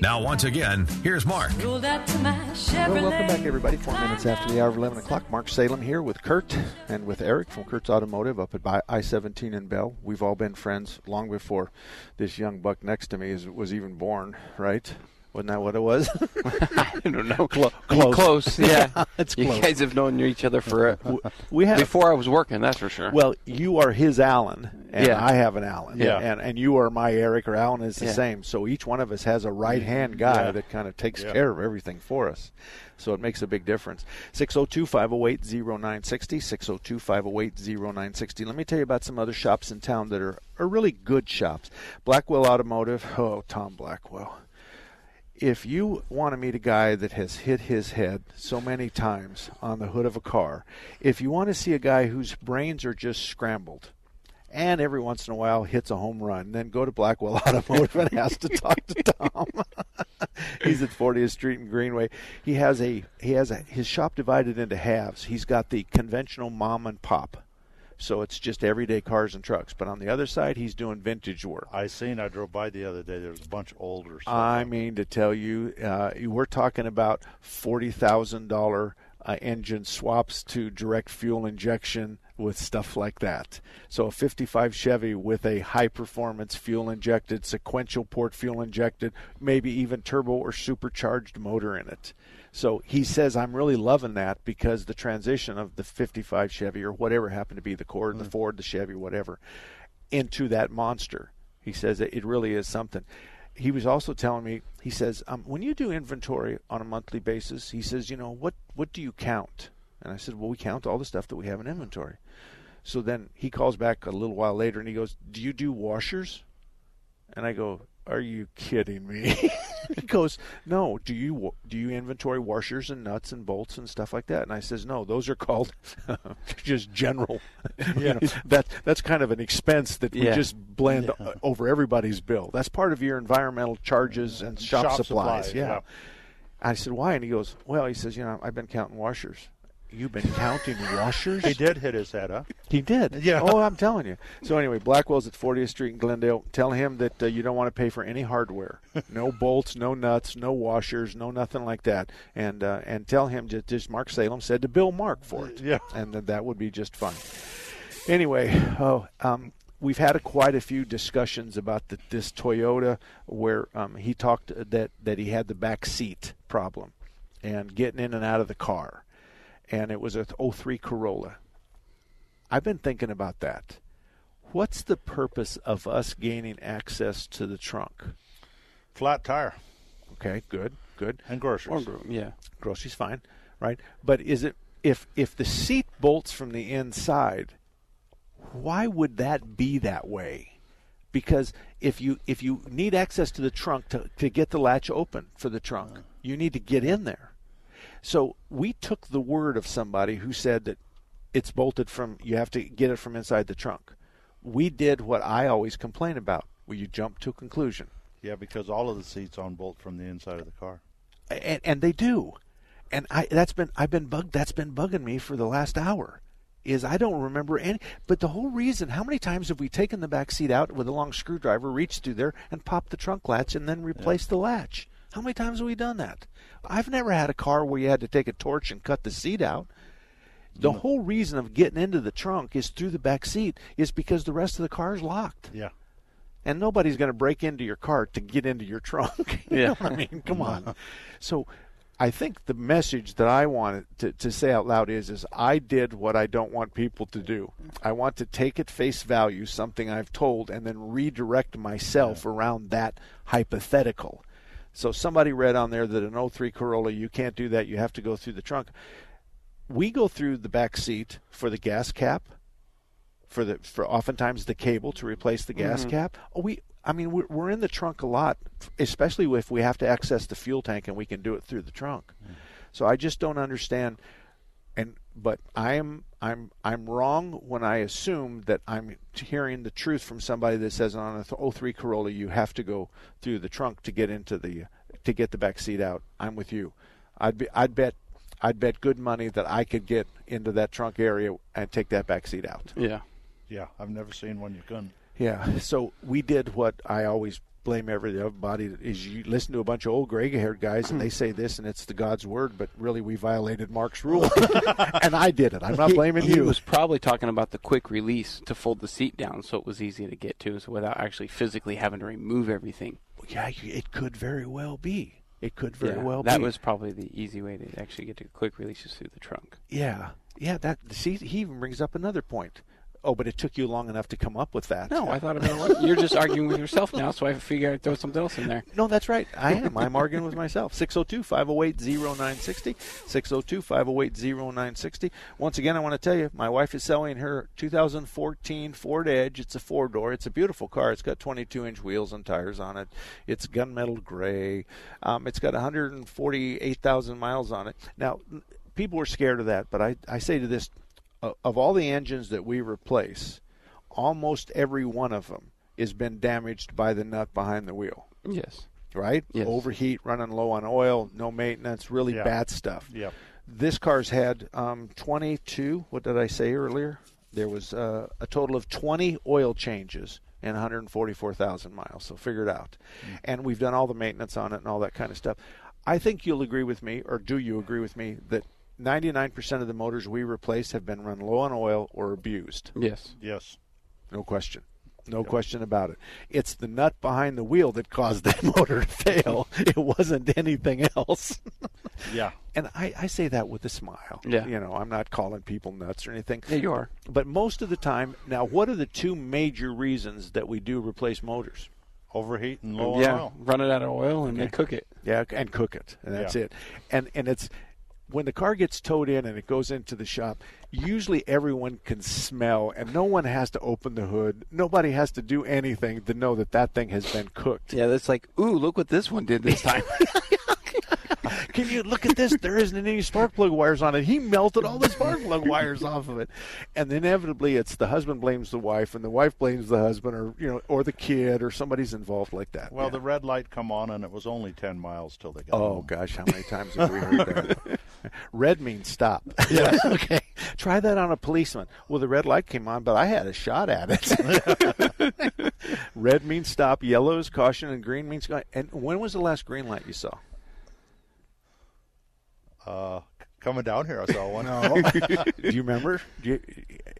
Now, once again, here's Mark. Well, welcome back, everybody. Four minutes after the hour of 11 o'clock. Mark Salem here with Kurt and with Eric from Kurt's Automotive up at I 17 in Bell. We've all been friends long before this young buck next to me was even born, right? Wasn't that what it was? I don't know. Clo- close. close. Yeah. Yeah, it's you close. guys have known each other for we have before I was working. That's for sure. Well, you are his Alan, and Yeah. I have an Alan. Yeah. And, and you are my Eric, or Alan is the Yeah. same. So each one of us has a right hand guy Yeah. that kind of takes Yeah. care of everything for us. So it makes a big difference. 602 508 0960. 602 508 0960. Let me tell you about some other shops in town that are, are really good shops. Blackwell Automotive. Oh, Tom Blackwell if you want to meet a guy that has hit his head so many times on the hood of a car, if you want to see a guy whose brains are just scrambled, and every once in a while hits a home run, then go to Blackwell Automotive and ask to talk to Tom. He's at 40th Street and Greenway. He has a he has a, his shop divided into halves. He's got the conventional mom and pop. So it's just everyday cars and trucks. But on the other side, he's doing vintage work. I seen. I drove by the other day. There was a bunch older. Stuff. I mean to tell you, uh, we're talking about forty thousand dollar uh, engine swaps to direct fuel injection with stuff like that. So a 55 Chevy with a high performance fuel injected, sequential port fuel injected, maybe even turbo or supercharged motor in it. So he says, I'm really loving that because the transition of the 55 Chevy or whatever happened to be the Accord, the Ford, the Chevy, whatever, into that monster. He says that it really is something. He was also telling me, he says, um, when you do inventory on a monthly basis, he says, you know, what, what do you count? And I said, well, we count all the stuff that we have in inventory. So then he calls back a little while later and he goes, do you do washers? And I go, "Are you kidding me?" he goes, "No. Do you do you inventory washers and nuts and bolts and stuff like that?" And I says, "No. Those are called just general. you know, that that's kind of an expense that we Yeah. just blend o- over everybody's bill. That's part of your environmental charges and shop, Shop supplies. supplies, yeah. yeah. I said, "Why?" And he goes, "Well," he says, "You know, I've been counting washers." You've been counting washers? He did hit his head, huh? He did. Yeah. Oh, I'm telling you. So anyway, Blackwell's at 40th Street in Glendale. Tell him that uh, you don't want to pay for any hardware, no bolts, no nuts, no washers, no nothing like that. And uh, and tell him just, just Mark Salem said to bill Mark for it. Yeah. And that that would be just fine. Anyway, oh, um, we've had a, quite a few discussions about the, this Toyota where um, he talked that that he had the back seat problem and getting in and out of the car, and it was a 03 Corolla. I've been thinking about that. What's the purpose of us gaining access to the trunk? Flat tire Okay, good, good. and groceries. Or- yeah. Groceries fine, right? But is it if if the seat bolts from the inside, why would that be that way? Because if you if you need access to the trunk to, to get the latch open for the trunk, uh-huh. you need to get in there. So we took the word of somebody who said that it's bolted from you have to get it from inside the trunk. We did what I always complain about, where you jump to a conclusion. Yeah, because all of the seats on bolt from the inside of the car. and, and they do. And I that's been I've been bugged that's been bugging me for the last hour. Is I don't remember any but the whole reason how many times have we taken the back seat out with a long screwdriver, reached through there and popped the trunk latch and then replaced the latch? How many times have we done that? I've never had a car where you had to take a torch and cut the seat out. The whole reason of getting into the trunk is through the back seat is because the rest of the car is locked. Yeah. And nobody's going to break into your car to get into your trunk. you Yeah. I mean? Come on. So I think the message that I wanted to, to say out loud is is I did what I don't want people to do. I want to take at face value something I've told and then redirect myself around that hypothetical. So somebody read on there that an 03 Corolla you can't do that, you have to go through the trunk. We go through the back seat for the gas cap, for the for oftentimes the cable to replace the gas mm-hmm. cap. Oh, we I mean we're, we're in the trunk a lot, especially if we have to access the fuel tank and we can do it through the trunk. Mm. So I just don't understand and but I am I'm I'm wrong when I assume that I'm hearing the truth from somebody that says on a 03 Corolla you have to go through the trunk to get into the to get the back seat out. I'm with you. I'd be I'd bet I'd bet good money that I could get into that trunk area and take that back seat out. Yeah. Yeah, I've never seen one you couldn't. Yeah. So we did what I always blame everybody is you listen to a bunch of old gray haired guys and they say this and it's the God's word, but really we violated Mark's rule. and I did it. I'm not blaming he, you. He was probably talking about the quick release to fold the seat down so it was easy to get to, so without actually physically having to remove everything. yeah, it could very well be. It could very yeah, well that be. was probably the easy way to actually get to quick releases through the trunk. Yeah. Yeah, that see he even brings up another point. Oh, but it took you long enough to come up with that. No, I thought about it. You're just arguing with yourself now, so I figure I'd throw something else in there. No, that's right. I am. I'm arguing with myself. 602 508 0960. 602 508 0960. Once again, I want to tell you, my wife is selling her 2014 Ford Edge. It's a four door. It's a beautiful car. It's got 22 inch wheels and tires on it. It's gunmetal gray. Um, it's got 148,000 miles on it. Now, people are scared of that, but I, I say to this of all the engines that we replace, almost every one of them has been damaged by the nut behind the wheel Yes. right? Yes. Overheat, running low on oil, no maintenance, really Yeah. bad stuff. Yep. This car's had um, 22. What did I say earlier? There was uh, a total of 20 oil changes and 144,000 miles. So figure it out. And we've done all the maintenance on it and all that kind of stuff. I think you'll agree with me, or do you agree with me, that 99% of the motors we replace have been run low on oil or abused. Yes. Yes. No question. No question about it. It's the nut behind the wheel that caused that motor to fail. It wasn't anything else. Yeah. and I, I say that with a smile. Yeah. You know, I'm not calling people nuts or anything. Yeah, you are. But most of the time, now, what are the two major reasons that we do replace motors? Overheat and low mm, yeah. on oil. Run it out of oil and they cook it. Yeah, and cook it, and that's Yeah. it. And and it's when the car gets towed in and it goes into the shop. Usually, everyone can smell, and no one has to open the hood. Nobody has to do anything to know that that thing has been cooked. Yeah, that's like, ooh, look what this one did this time. Can you look at this? There isn't any spark plug wires on it. He melted all the spark plug wires off of it. And inevitably it's the husband blames the wife and the wife blames the husband or you know or the kid or somebody's involved like that. Well, Yeah. the red light come on, and it was only ten miles till they got Oh home. gosh, how many times have we heard that? red means stop. Yeah. okay. Try that on a policeman. Well, the red light came on, but I had a shot at it. red means stop. Yellow is caution, and green means. go- And when was the last green light you saw? Uh, coming down here, I saw one. do you remember? Do you,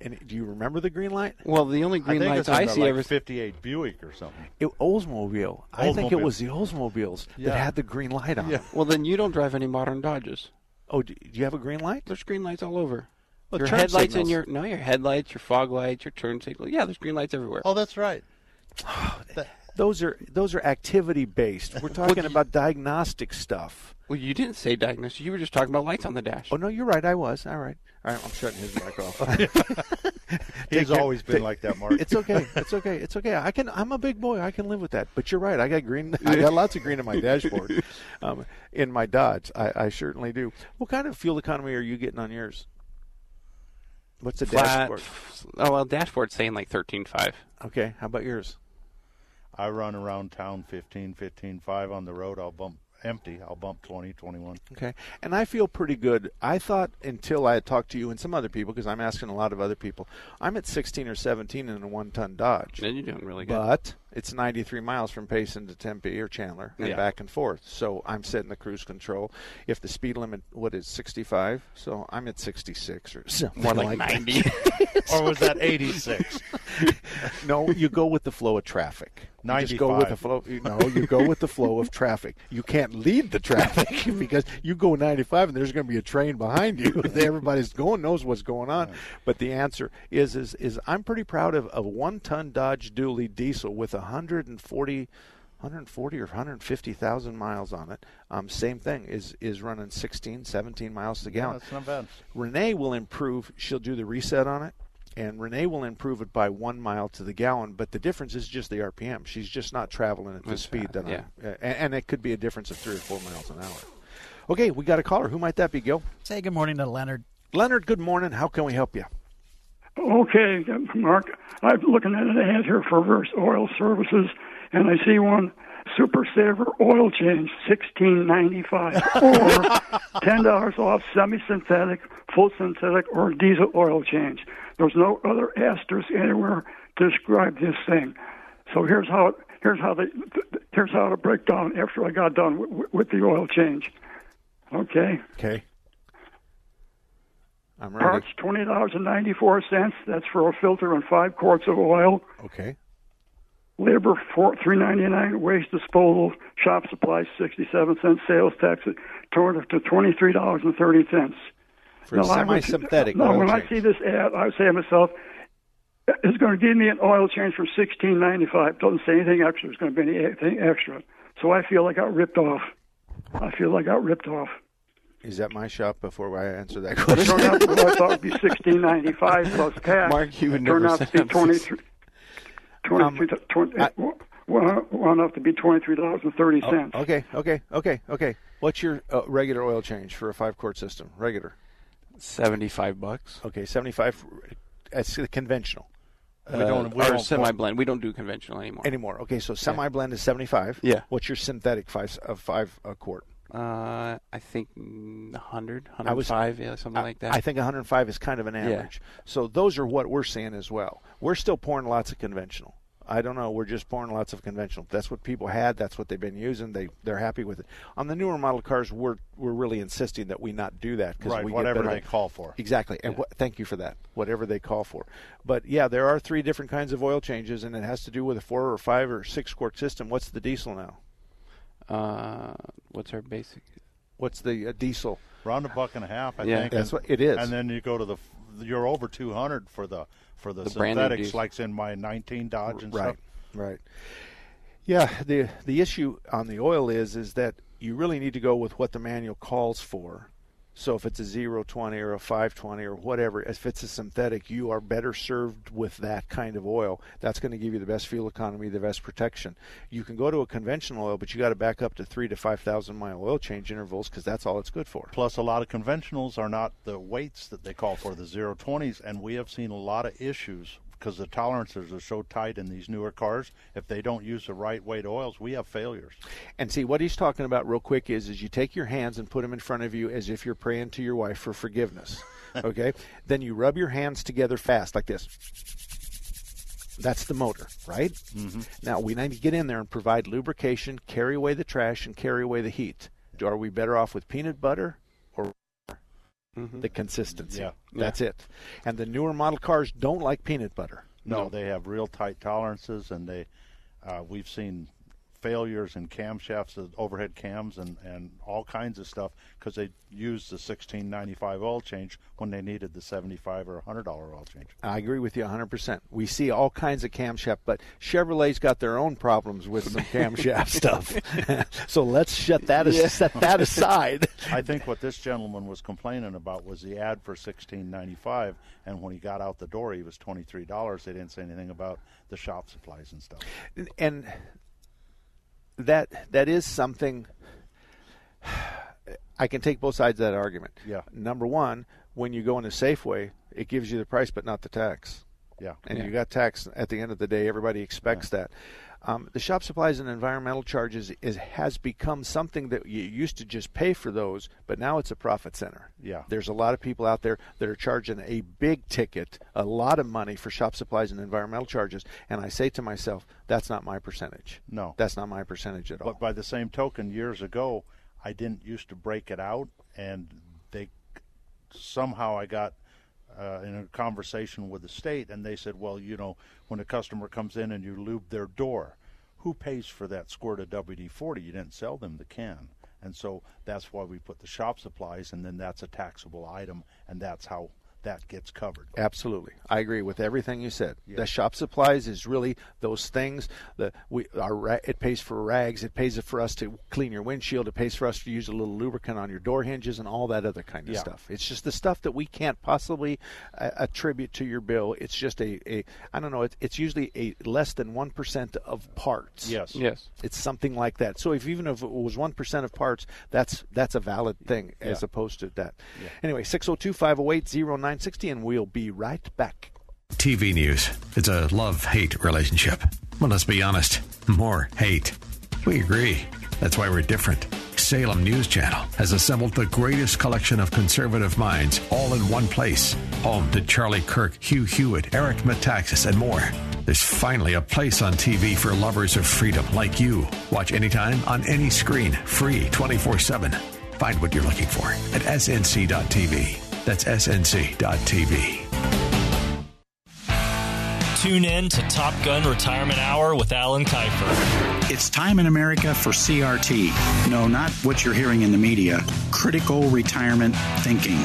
any, do you remember the green light? well, the only I green think lights I see like ever. 58 Buick or something. It, Oldsmobile. I think it was the Oldsmobiles Yeah. that had the green light on. Yeah. Well, then you don't drive any modern Dodges. Oh, do, do you have a green light? There's green lights all over. Well, your turn headlights and your no, your headlights, your fog lights, your turn signal. Yeah, there's green lights everywhere. Oh, that's right. Those are those are activity based. We're talking about diagnostic stuff. Well, you didn't say diagnosis. You were just talking about lights on the dash. Oh no, you're right. I was. All right. All right. I'm shutting his mic off. He's care- always been like that, Mark. It's okay. It's okay. It's okay. I can. I'm a big boy. I can live with that. But you're right. I got green. I got lots of green in my dashboard. Um, in my Dodge, I, I certainly do. What kind of fuel economy are you getting on yours? What's the Flat. dashboard? Oh well, dashboard's saying like thirteen five. Okay. How about yours? I run around town 15, 15, 5 on the road. I'll bump empty. I'll bump 20, 21. Okay. And I feel pretty good. I thought until I had talked to you and some other people, because I'm asking a lot of other people, I'm at 16 or 17 in a one ton Dodge. Then you're doing really good. But it's 93 miles from Payson to Tempe or Chandler and Yeah. back and forth. So I'm setting the cruise control. If the speed limit, what is 65? So I'm at 66 or something More like that. ninety. or was that 86? no, you go with the flow of traffic. You just go with the flow. you- No, you go with the flow of traffic. You can't lead the traffic because you go 95 and there's going to be a train behind you. Everybody's going knows what's going on. But the answer is is is I'm pretty proud of a one ton Dodge Dually diesel with 140. 140 or 150,000 miles on it. Um, same thing is is running 16, 17 miles to Yeah, gallon. that's not bad. Renee will improve. She'll do the reset on it, and Renee will improve it by one mile to the gallon. But the difference is just the RPM. She's just not traveling at the That's speed fast, that yeah. I'm. Uh, and, and it could be a difference of three or four miles an hour. Okay, we got a caller. Who might that be, Gil? Say good morning to Leonard. Leonard. Good morning. How can we help you? Okay, Mark. I'm looking at an ad here for Verse Oil Services, and I see one Super Saver oil change, sixteen ninety five, or ten dollars off semi-synthetic, full synthetic, or diesel oil change. There's no other asterisk anywhere to describe this thing. So here's how it, here's how the here's how to break down after I got done with, with the oil change. Okay. Okay. I'm ready. Parts twenty dollars and ninety four cents. That's for a filter and five quarts of oil. Okay. Labor four three ninety nine. Waste disposal. Shop supplies sixty seven cents. Sales tax turned to twenty three dollars and thirty cents. For a semi-synthetic No, oil when I see this ad, I say to myself, "It's going to give me an oil change for sixteen ninety five. Doesn't say anything extra. There's going to be anything extra." So I feel like I got ripped off. I feel like I got ripped off. Is that my shop? Before I answer that question. turned out I thought would be sixteen ninety five plus tax. Mark, you would turned never out to be up twenty 60. three. 23, Um, 20, I- wound wound up to be twenty three dollars and thirty cents. Oh, okay. Okay. Okay. Okay. What's your uh, regular oil change for a five quart system? Regular. Seventy-five bucks. Okay. Seventy five. That's the conventional. We don't. We or don't semi-blend. We don't do conventional anymore. anymore. Okay, so semi blend is seventy five. Yeah. What's your synthetic five of five a quart? Uh, I think mm, 100, I was- 105, yeah, something like that. I think 105 is kind of an average. So those are what we're seeing as well. We're still pouring lots of conventional. I don't know. We're just pouring lots of conventional. That's what people had. That's what they've been using. They they're happy with it. On the newer model cars, we're we're really insisting that we not do that because Right, we whatever get better. they call for. Exactly, and what, thank you for that. Whatever they call for, but yeah, there are three different kinds of oil changes, and it has to do with a four or five or six quart system. What's the diesel now? Uh, what's our basic? What's the uh, diesel? Around a buck and a half, I Yeah. think. That's and, what it is. And then you go to the. You're over 200 for the for the, The synthetics, diesel. like in my 19 Dodge and right, stuff. right. Yeah, the the issue on the oil is is that you really need to go with what the manual calls for. So if it's a 020 or a 520 or whatever, if it's a synthetic, you are better served with that kind of oil. That's going to give you the best fuel economy, the best protection. You can go to a conventional oil, but you got to back up to three to 5,000 mile oil change intervals because that's all it's good for. Plus, a lot of conventionals are not the weights that they call for, the 020s, and we have seen a lot of issues because the tolerances are so tight in these newer cars. If they don't use the right weight oils, we have failures. And see what he's talking about real quick is is you take your hands and put them in front of you as if you're praying to your wife for forgiveness. Okay? then you rub your hands together fast like this. That's the motor, right? Mm-hmm. Now we need to get in there and provide lubrication, carry away the trash, and carry away the heat. Are we better off with peanut butter or the consistency? Yeah. That's it. And the newer model cars don't like peanut butter. No, they have real tight tolerances, and they uh, we've seen failures in camshafts, the overhead cams, and, and all kinds of stuff because they used the 1695 oil change when they needed the 75 or 100 dollar oil change. I agree with you 100%. We see all kinds of camshaft, but Chevrolet's got their own problems with some camshaft stuff. so let's shut that as, set that aside. I think what this gentleman was complaining about was the ad for 1695, and when he got out the door, he was 23 dollars. They didn't say anything about the shop supplies and stuff. And that that is something I can take both sides of that argument. Yeah. Number 1, when you go in into Safeway, it gives you the price but not the tax. Yeah, and you got tax at the end of the day. Everybody expects that. Um, the shop supplies and environmental charges is has become something that you used to just pay for those, but now it's a profit center. Yeah. there's a lot of people out there that are charging a big ticket, a lot of money for shop supplies and environmental charges, and I say to myself, that's not my percentage. No. that's not my percentage at all. But by the same token, years ago, I didn't used to break it out, and they somehow I got uh, in a conversation with the state, and they said, "Well, you know, when a customer comes in and you lube their door, who pays for that squirt of WD 40? You didn't sell them the can. And so that's why we put the shop supplies, and then that's a taxable item, and that's how that gets covered. Absolutely, I agree with everything you said. The shop supplies is really those things that we our it pays for rags, it pays for us to clean your windshield, it pays for us to use a little lubricant on your door hinges and all that other kind of Yeah. stuff. It's just the stuff that we can't possibly uh, attribute to your bill. It's just a, a I don't know. It, it's usually a less than one percent of parts. Yes. Yes. It's something like that. So if even if it was one percent of parts, that's that's a valid thing as opposed to that. Anyway, 602-508-0960 and we'll be right back. TV news. It's a love hate relationship. Well, let's be honest, more hate. We agree. That's why we're different. Salem News Channel has assembled the greatest collection of conservative minds all in one place. Home to Charlie Kirk, Hugh Hewitt, Eric Metaxas, and more. There's finally a place on TV for lovers of freedom like you. Watch anytime on any screen, free 24 7. Find what you're looking for at snc.tv. That's snc.tv. Tune in to Top Gun Retirement Hour with Alan Kiefer. It's time in America for CRT. No, not what you're hearing in the media. Critical retirement thinking.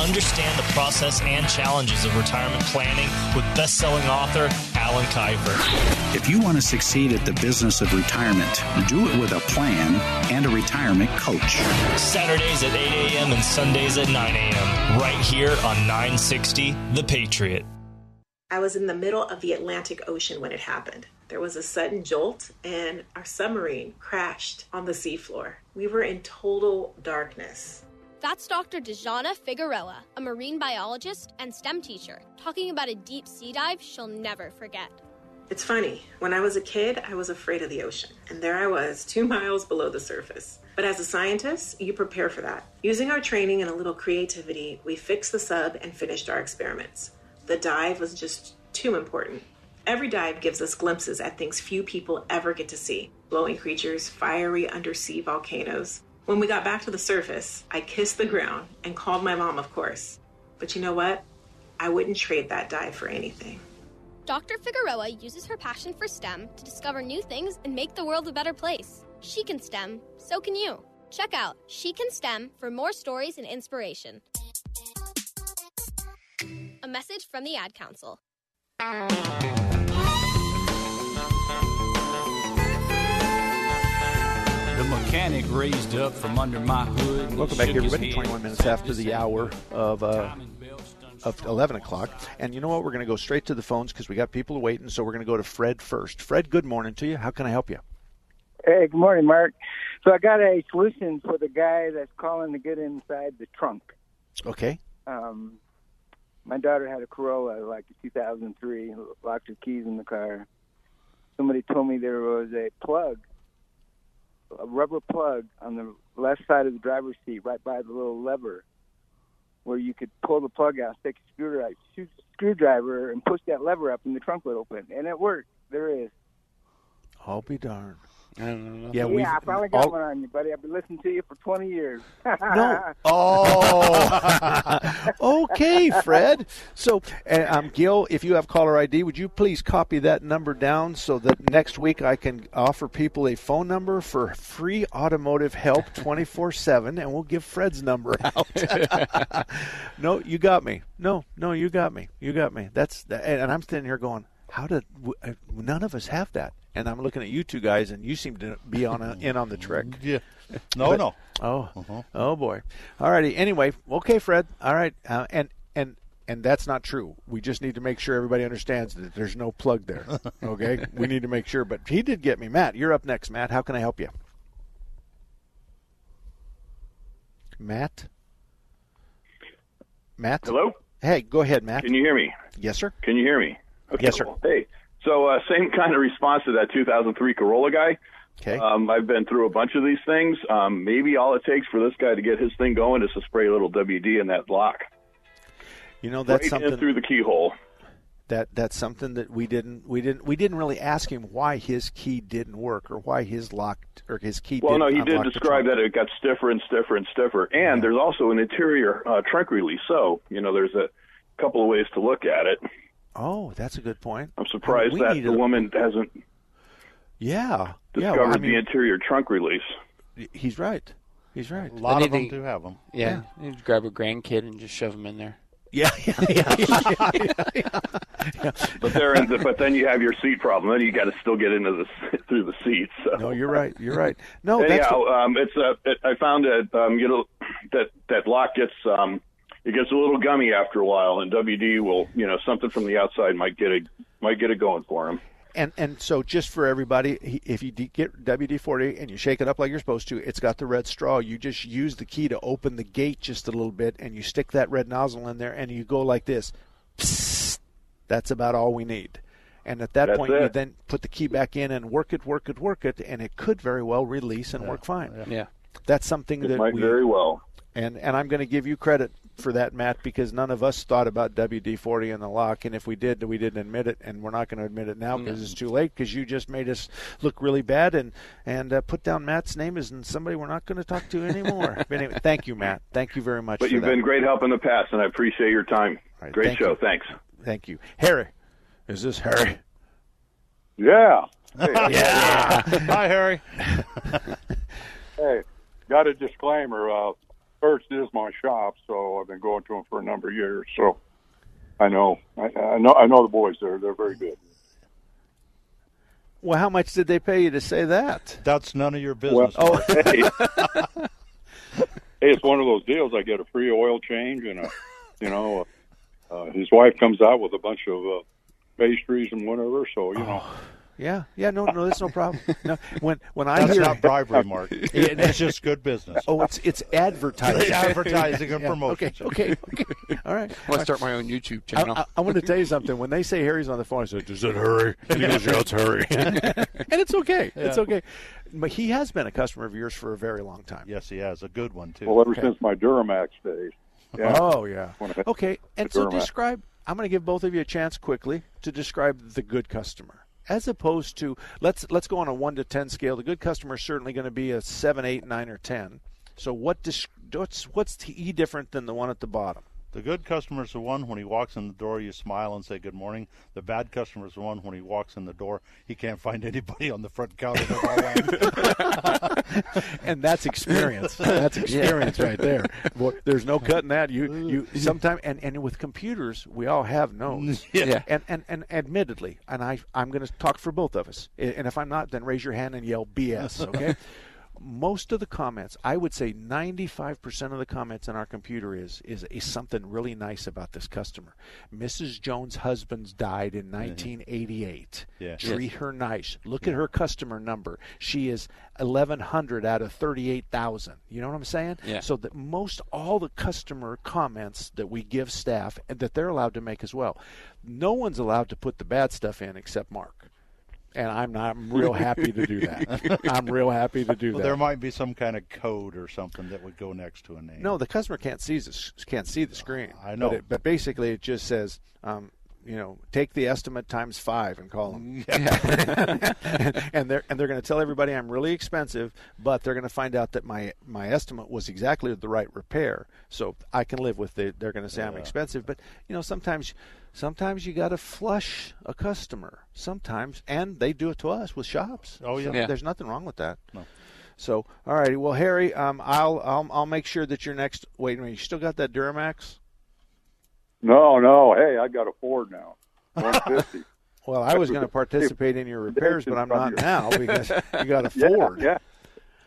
Understand the process and challenges of retirement planning with best-selling author Alan Kiefer. If you want to succeed at the business of retirement, do it with a plan and a retirement coach. Saturdays at 8 a.m. and Sundays at 9 a.m. Right here on 960 The Patriot. I was in the middle of the Atlantic Ocean when it happened. There was a sudden jolt, and our submarine crashed on the seafloor. We were in total darkness. That's Dr. Dejana Figueroa, a marine biologist and STEM teacher, talking about a deep sea dive she'll never forget. It's funny, when I was a kid, I was afraid of the ocean, and there I was, two miles below the surface. But as a scientist, you prepare for that. Using our training and a little creativity, we fixed the sub and finished our experiments. The dive was just too important. Every dive gives us glimpses at things few people ever get to see glowing creatures, fiery undersea volcanoes. When we got back to the surface, I kissed the ground and called my mom, of course. But you know what? I wouldn't trade that dive for anything. Dr. Figueroa uses her passion for STEM to discover new things and make the world a better place. She can STEM, so can you. Check out She Can STEM for more stories and inspiration. A message from the Ad Council. The mechanic raised up from under my hood. Welcome back, shook his everybody. 21 minutes after the hour of uh, Timing belts done of 11 o'clock. And you know what? We're going to go straight to the phones because we got people waiting. So we're going to go to Fred first. Fred, good morning to you. How can I help you? Hey, good morning, Mark. So I got a solution for the guy that's calling to get inside the trunk. Okay. Um, my daughter had a Corolla, like a 2003, locked her keys in the car. Somebody told me there was a plug, a rubber plug on the left side of the driver's seat, right by the little lever, where you could pull the plug out, stick a screwdriver, screwdriver, and push that lever up, and the trunk would open. And it worked. There is. I'll be darned. I don't know. Yeah, we've Yeah, I finally got all- one on you, buddy. I've been listening to you for 20 years. No. Oh. okay, Fred. So, um, Gil, if you have caller ID, would you please copy that number down so that next week I can offer people a phone number for free automotive help 24 7, and we'll give Fred's number out. no, you got me. No, no, you got me. You got me. That's and and I'm sitting here going, how did uh, none of us have that? And I'm looking at you two guys, and you seem to be on a, in on the trick. Yeah. No, But- no. Oh, oh boy. All righty. Anyway, okay, Fred. All right, uh, and and and that's not true. We just need to make sure everybody understands that there's no plug there. Okay, we need to make sure. But he did get me, Matt. You're up next, Matt. How can I help you? Matt. Matt. Hello? Hey, go ahead, Matt. Can you hear me? Yes, sir. Can you hear me? Okay, Yes, sir. cool. Hey, so uh, same kind of response to that 2003 Corolla guy. Okay. Um, I've been through a bunch of these things. Um, maybe all it takes for this guy to get his thing going is to spray a little WD in that block. You know that's right something in through the keyhole. that that's something that we didn't we didn't we didn't really ask him why his key didn't work or why his lock or his key. Didn't work. Well, no, he did describe that it got stiffer and stiffer and stiffer. And there's also an interior uh, trunk release. So, you know, there's a couple of ways to look at it. Oh, that's a good point. I'm surprised We that the a- woman hasn't Yeah, yeah. discovered well, I the mean, interior trunk release. he's right. He's right. A lot of them to- do have them. Yeah, you grab a grandkid and just shove them in there. Yeah, yeah, yeah, yeah, yeah, yeah. But there, ends it. But then you have your seat problem. Then you got to still get into the through the seats. So. No, you're right. You're right. No, Anyhow, that's what- um, it's uh, it, I found that um, you know that that lock gets um, it gets a little gummy after a while, and WD will you know something from the outside might get it might get it going for him. and and so just for everybody, if you get WD-40 and you shake it up like you're supposed to, it's got the red straw. You just use the key to open the gate just a little bit, and you stick that red nozzle in there, and you go like this. Psst. That's about all we need. And at that That's point, you then put the key back in and work it, work it, work it, and it could very well release and work fine. Yeah. That's something It that might we very well. and and I'm going to give you credit for that, Matt, because none of us thought about WD-40 in the lock, and if we did, we didn't admit it, and we're not going to admit it now because it's too late. Because you just made us look really bad, and and uh, put down Matt's name as somebody we're not going to talk to anymore. but anyway, thank you, Matt. Thank you very much. But for you've that. been great help in the past, and I appreciate your time. right, great thank show. you. Thanks. Thank you, Harry. Is this Harry? Yeah. Yeah. Hi, Harry. Hey, got a disclaimer. Uh, first is my shop, so I've been going to them for a number of years. So I know, I, I know, I know the boys there. They're very good. Well, how much did they pay you to say that? That's none of your Well, business. Oh, hey, hey, it's one of those deals. I get a free oil change, and a, you know, uh, his wife comes out with a bunch of uh, pastries and whatever. So you know, yeah, yeah. No, no, that's no problem. No, when when I That's hear not bribery, Mark. it's just good business. Oh, it's it's advertising. It's advertising and Yeah, promotion. Okay, okay, okay. All right. I want to start my own YouTube channel. I, I, I want to tell you something. When they say Harry's on the phone, I say, "Does it hurry?" And he goes, "Yeah, it's hurry." and it's okay. It's okay. But he has been a customer of yours for a very long time. Yes, he has a good one too. well, ever Okay. since my Duramax days. Yeah. Oh yeah. Okay. And so Duramax. describe. I'm going to give both of you a chance quickly to describe the good customer, as opposed to let's let's go on a one to ten scale. The good customer is certainly going to be a seven, eight, nine, or ten. So what what's what's he different than the one at the bottom? The good customer is the one when he walks in the door, you smile and say good morning. The bad customer is the one when he walks in the door, he can't find anybody on the front counter. to call in. and that's experience. That's experience right there. Boy, there's no cutting that. You you sometime and, and with computers, we all have no's. Yeah. And and and admittedly, and I I'm going to talk for both of us. And if I'm not, then raise your hand and yell BS. Okay. Most of the comments, I would say 95% of the comments in our computer is, is is something really nice about this customer. Mrs. Jones' husband's died in mm-hmm. 1988. Yeah. Treat her nice. Look at her customer number. She is 1100 out of 38,000. You know what I'm saying? Yeah. So that most all the customer comments that we give staff and that they're allowed to make as well. No one's allowed to put the bad stuff in except Mark. And I'm not I'm real happy to do that. I'm real happy to do Well, that. there might be some kind of code or something that would go next to a name. No, the customer can't see the can't see the screen. I know. but, it, but basically it just says, um, you know, take the estimate times five and call them. and they're and they're going to tell everybody I'm really expensive, but they're going to find out that my my estimate was exactly the right repair, so I can live with it. They're going to say I'm expensive, but you know sometimes. Sometimes you got to flush a customer. Sometimes, and they do it to us with shops. Oh, yeah. So Yeah. There's nothing wrong with that. No. So, all righty. Well, Harry, um, I'll, I'll I'll make sure that your next. Wait a minute. You still got that Duramax? No, no. Hey, I got a Ford now. 150. Well, I was going to participate in your repairs, but I'm not now because you got a Ford. Yeah, yeah.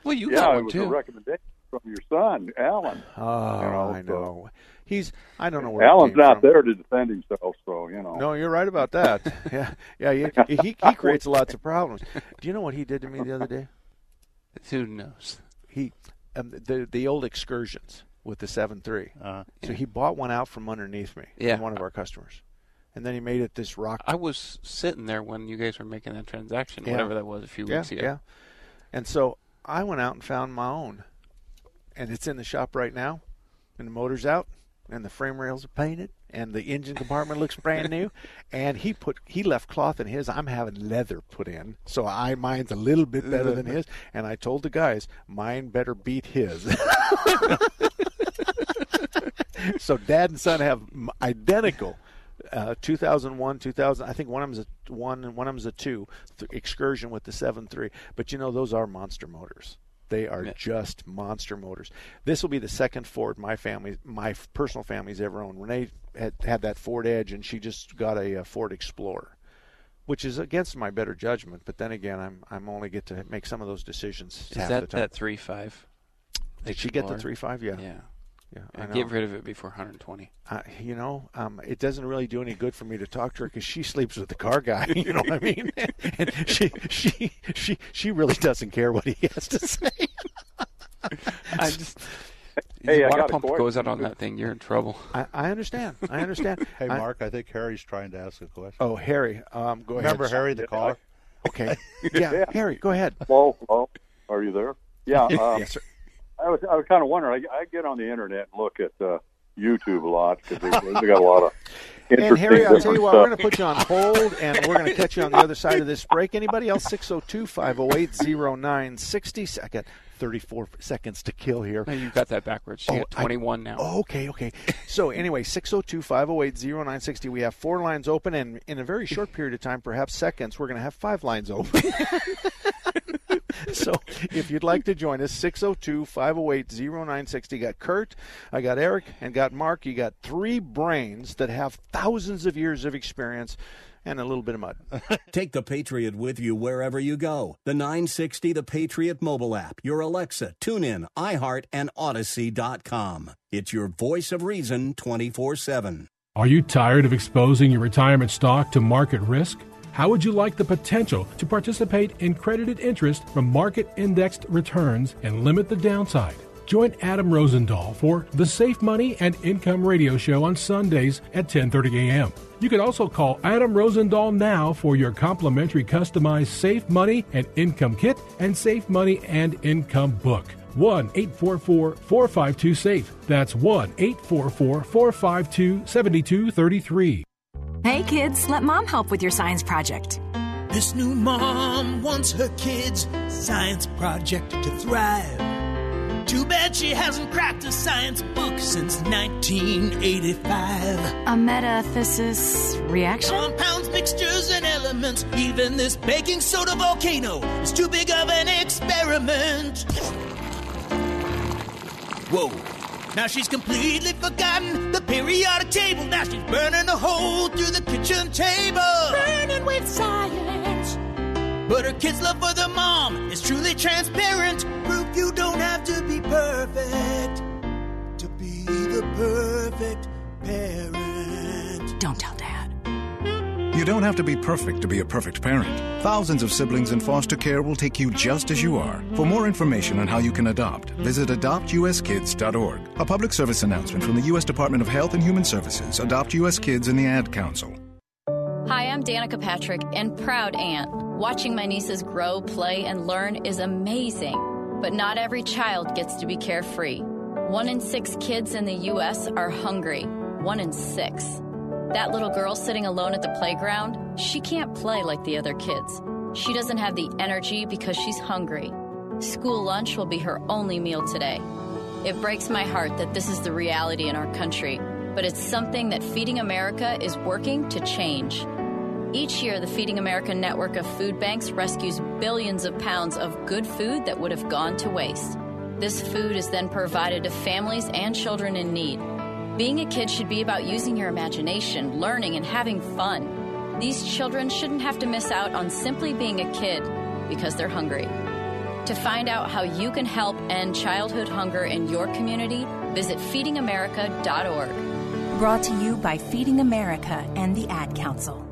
well, you yeah, got it was too. a recommendation from your son, Alan. Oh, You know, I so- know. He's. I don't know where. Alan's came not from. there to defend himself, so you know. No, you're right about that. yeah, yeah. He, he he creates lots of problems. Do you know what he did to me the other day? Who knows? He, um, the the old excursions with the seven three. Uh, So he bought one out from underneath me. Yeah. from one of our customers, and then he made it this rock I was sitting there when you guys were making that transaction, Yeah. whatever that was, a few yeah, weeks ago. Yeah. And so I went out and found my own, and it's in the shop right now, and the motor's out, and the frame rails are painted, and the engine compartment looks brand new, and he put he left cloth in his. I'm having leather put in, so I mine's a little bit better than his, and I told the guys mine better beat his. so dad and son have identical uh, 2001, 2000. I think one of them's a one and one of them's a two th- excursion with the seven three. But you know those are monster motors. They are Yeah. just monster motors. This will be the second Ford my family, my personal family's ever owned. Renee had had that Ford Edge, and she just got a, uh Ford Explorer, which is against my better judgment. But then again, I'm I'm only get to make some of those decisions Is that the time. that three five? Did she get the three five? Yeah. Yeah. Yeah, I And know. get rid of it before 120. Uh, you know, um, it doesn't really do any good for me to talk to her because she sleeps with the car guy. You know what I mean? and she, she, she, she really doesn't care what he has to say. I just. Hey, the I water pump goes out on that thing, you're in trouble. I, I understand. I understand. Hey, I- Mark, I think Harry's trying to ask a question. Oh, Harry, um, go Remember ahead. Harry the caller? Okay. Yeah, Harry, go ahead. Hello, hello. Are you there? Yeah. Um, yes, sir. I was I was kind of wondering. I, I get on the internet and look at uh, YouTube a lot because they, they got a lot of And Harry, I'll tell you what, we're going to put you on hold, and we're going to catch you on the other side of this break. Anybody else? 602-508-0960. Second, 34 seconds to kill here. No, you got that backwards. You Oh, got I- 21 now. Oh, okay, okay. So anyway, 602-508-0960. We have four lines open, and in a very short period of time, perhaps seconds, we're going to have five lines open. so if you'd like to join us, 602-508-0960. Got Kurt, I got Eric, and got Mark. You got three brains that have thousands of years of experience and a little bit of mud. Take the Patriot with you wherever you go. The 960 The Patriot mobile app, your Alexa, TuneIn, iHeart, and Audacy.com. It's your voice of reason 24 7. Are you tired of exposing your retirement stock to market risk? How would you like the potential to participate in credited interest from market indexed returns and limit the downside? Join Adam Rosendahl for the Safe Money and Income Radio Show on Sundays at 10:30 a.m. You can also call Adam Rosendahl now for your complimentary customized Safe Money and Income Kit and Safe Money and Income Book. 1 844 452 SAFE. That's 1 844 452 7233. Hey kids, let mom help with your science project. This new mom wants her kids' science project to thrive. Too bad she hasn't cracked a science book since 1985. A metathesis reaction? Compounds, mixtures, and elements. Even this baking soda volcano is too big of an experiment. Whoa. Now she's completely forgotten the periodic table. Now she's burning a hole through the kitchen table. Burning with science. But her kids' love for their mom is truly transparent. Proof you don't have to be perfect to be the perfect parent. Don't tell dad. You don't have to be perfect to be a perfect parent. Thousands of siblings in foster care will take you just as you are. For more information on how you can adopt, visit adoptuskids.org. A public service announcement from the U.S. Department of Health and Human Services, Adopt U.S. Kids, and the Ad Council. Hi, I'm Danica Patrick and proud aunt. Watching my nieces grow, play, and learn is amazing. But not every child gets to be carefree. One in six kids in the U.S. are hungry. One in six. That little girl sitting alone at the playground, she can't play like the other kids. She doesn't have the energy because she's hungry. School lunch will be her only meal today. It breaks my heart that this is the reality in our country, but it's something that Feeding America is working to change. Each year, the Feeding America network of food banks rescues billions of pounds of good food that would have gone to waste. This food is then provided to families and children in need. Being a kid should be about using your imagination, learning, and having fun. These children shouldn't have to miss out on simply being a kid because they're hungry. To find out how you can help end childhood hunger in your community, visit feedingamerica.org. Brought to you by Feeding America and the Ad Council.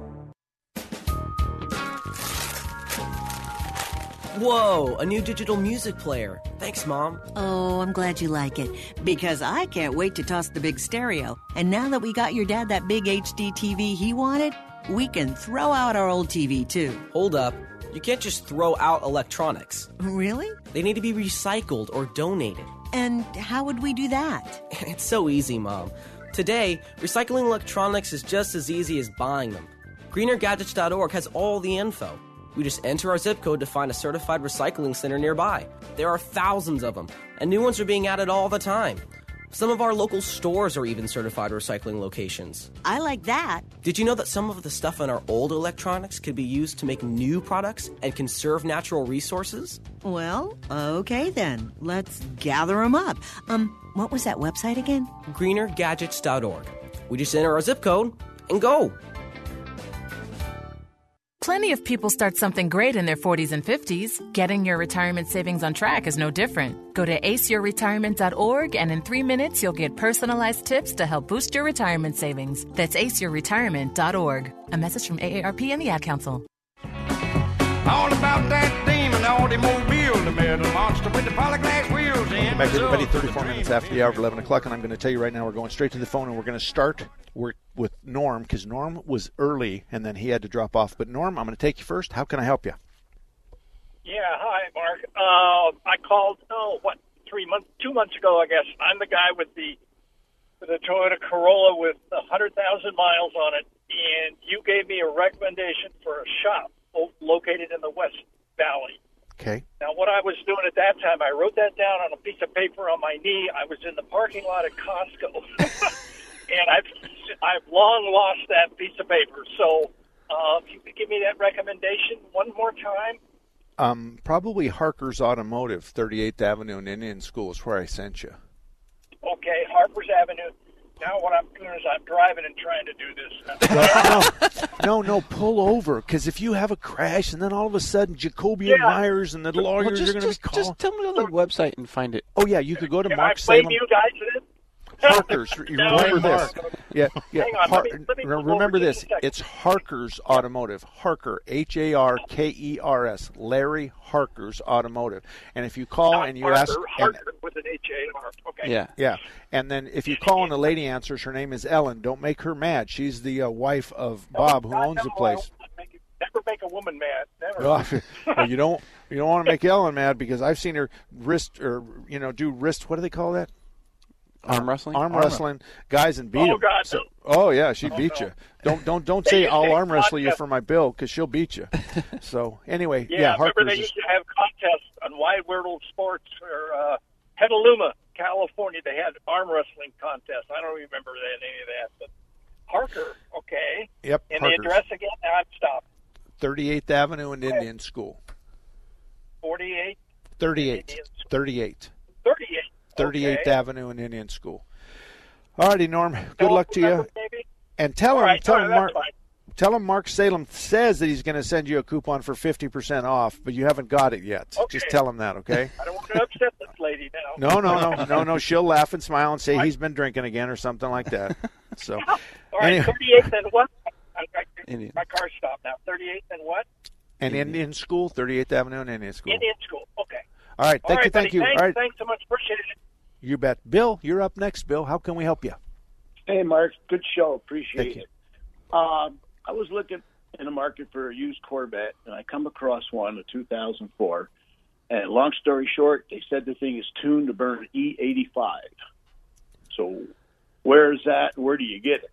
Whoa, a new digital music player. Thanks, Mom. Oh, I'm glad you like it because I can't wait to toss the big stereo. And now that we got your dad that big HD TV he wanted, we can throw out our old TV too. Hold up. You can't just throw out electronics. Really? They need to be recycled or donated. And how would we do that? It's so easy, Mom. Today, recycling electronics is just as easy as buying them. GreenerGadgets.org has all the info. We just enter our zip code to find a certified recycling center nearby. There are thousands of them, and new ones are being added all the time. Some of our local stores are even certified recycling locations. I like that. Did you know that some of the stuff in our old electronics could be used to make new products and conserve natural resources? Well, okay then. Let's gather them up. Um, what was that website again? greenergadgets.org. We just enter our zip code and go. Plenty of people start something great in their 40s and 50s. Getting your retirement savings on track is no different. Go to aceyourretirement.org and in three minutes you'll get personalized tips to help boost your retirement savings. That's aceyourretirement.org. A message from AARP and the Ad Council. All about that demon automobile, the metal monster with the polyglass wheels Welcome back, everybody. 34 minutes after the hour of 11 o'clock, and I'm going to tell you right now we're going straight to the phone, and we're going to start with Norm because Norm was early, and then he had to drop off. But Norm, I'm going to take you first. How can I help you? Yeah, hi, Mark. Uh, I called. Oh, what? Three months, two months ago, I guess. I'm the guy with the with a Toyota Corolla with hundred thousand miles on it, and you gave me a recommendation for a shop located in the West Valley. Okay. Now, what I was doing at that time, I wrote that down on a piece of paper on my knee. I was in the parking lot at Costco, and I've I've long lost that piece of paper. So, uh, if you could give me that recommendation one more time. Um, probably Harker's Automotive, 38th Avenue and Indian School is where I sent you. Okay, Harper's Avenue. Now what I'm doing is I'm driving and trying to do this. no, no, no, pull over because if you have a crash and then all of a sudden Jacoby Yeah. and Meyers and the lawyers Well, just, are going to be just, calling. just tell me on the website and find it. Oh yeah, you could go to Can Mark I blame Salem. you guys for this? Harker's. Remember this? Yeah, yeah. Hang on, let me- let me re- pull over remember this. It's Harker's Automotive. Harker, H A R K E R S. Larry Harker's Automotive. And if you call Not and you Harker, ask, and, Harker with an H A R. Okay. yeah, yeah, and then if you call and the lady answers, her name is Ellen. Don't make her mad. She's the uh, wife of Bob, who owns the place. Make- Never make a woman mad. Never. Well, you don't you don't want to make Ellen mad because I've seen her wrist or you know do wrist. What do they call that? Arm wrestling? Arm Arm wrestling guys and beat Oh, 'em. God, So- no. oh yeah, she Oh, beat no. you. Don't don't don't say I'll arm wrestle you for my bill because she'll beat you. So anyway, Yeah, yeah, remember Harker's they is- used to have contests on Wide World Sports or uh, Petaluma, California. They had arm wrestling contests. I don't remember that, any of that, but Harker, okay. Yep, And Harker's. the address again? Now I'm stopped. 38th Avenue and Indian School. 48, 38. 38. 38. 38th okay. Avenue and Indian School. All righty, Norm. Good Don't luck to you. maybe? And tell All him, right, tell him Mark, fine. tell him Mark Salem says that he's going to send you a coupon for fifty percent off, but you haven't got it yet. Just tell him that, okay? I don't want to upset this lady now. No, no, no, no, no. She'll laugh and smile and say he's been drinking again or something like that. So, All right, anyway, 38th and what? I, I, Indian. my car stopped now. 38th and what? and Indian School, 38th Avenue and Indian School. Indian School. Okay. All right, thank right, you, thank buddy. you. Thanks, All right, thanks so much. Appreciate it. You bet. Bill, you're up next. Bill, how can we help you? Hey, Mark. Good show. Appreciate Thank you. it. Um, I was looking in the market for a used Corvette, and I come across one, a 2004. And long story short, they said the thing is tuned to burn E85. So where is that? Where do you get it?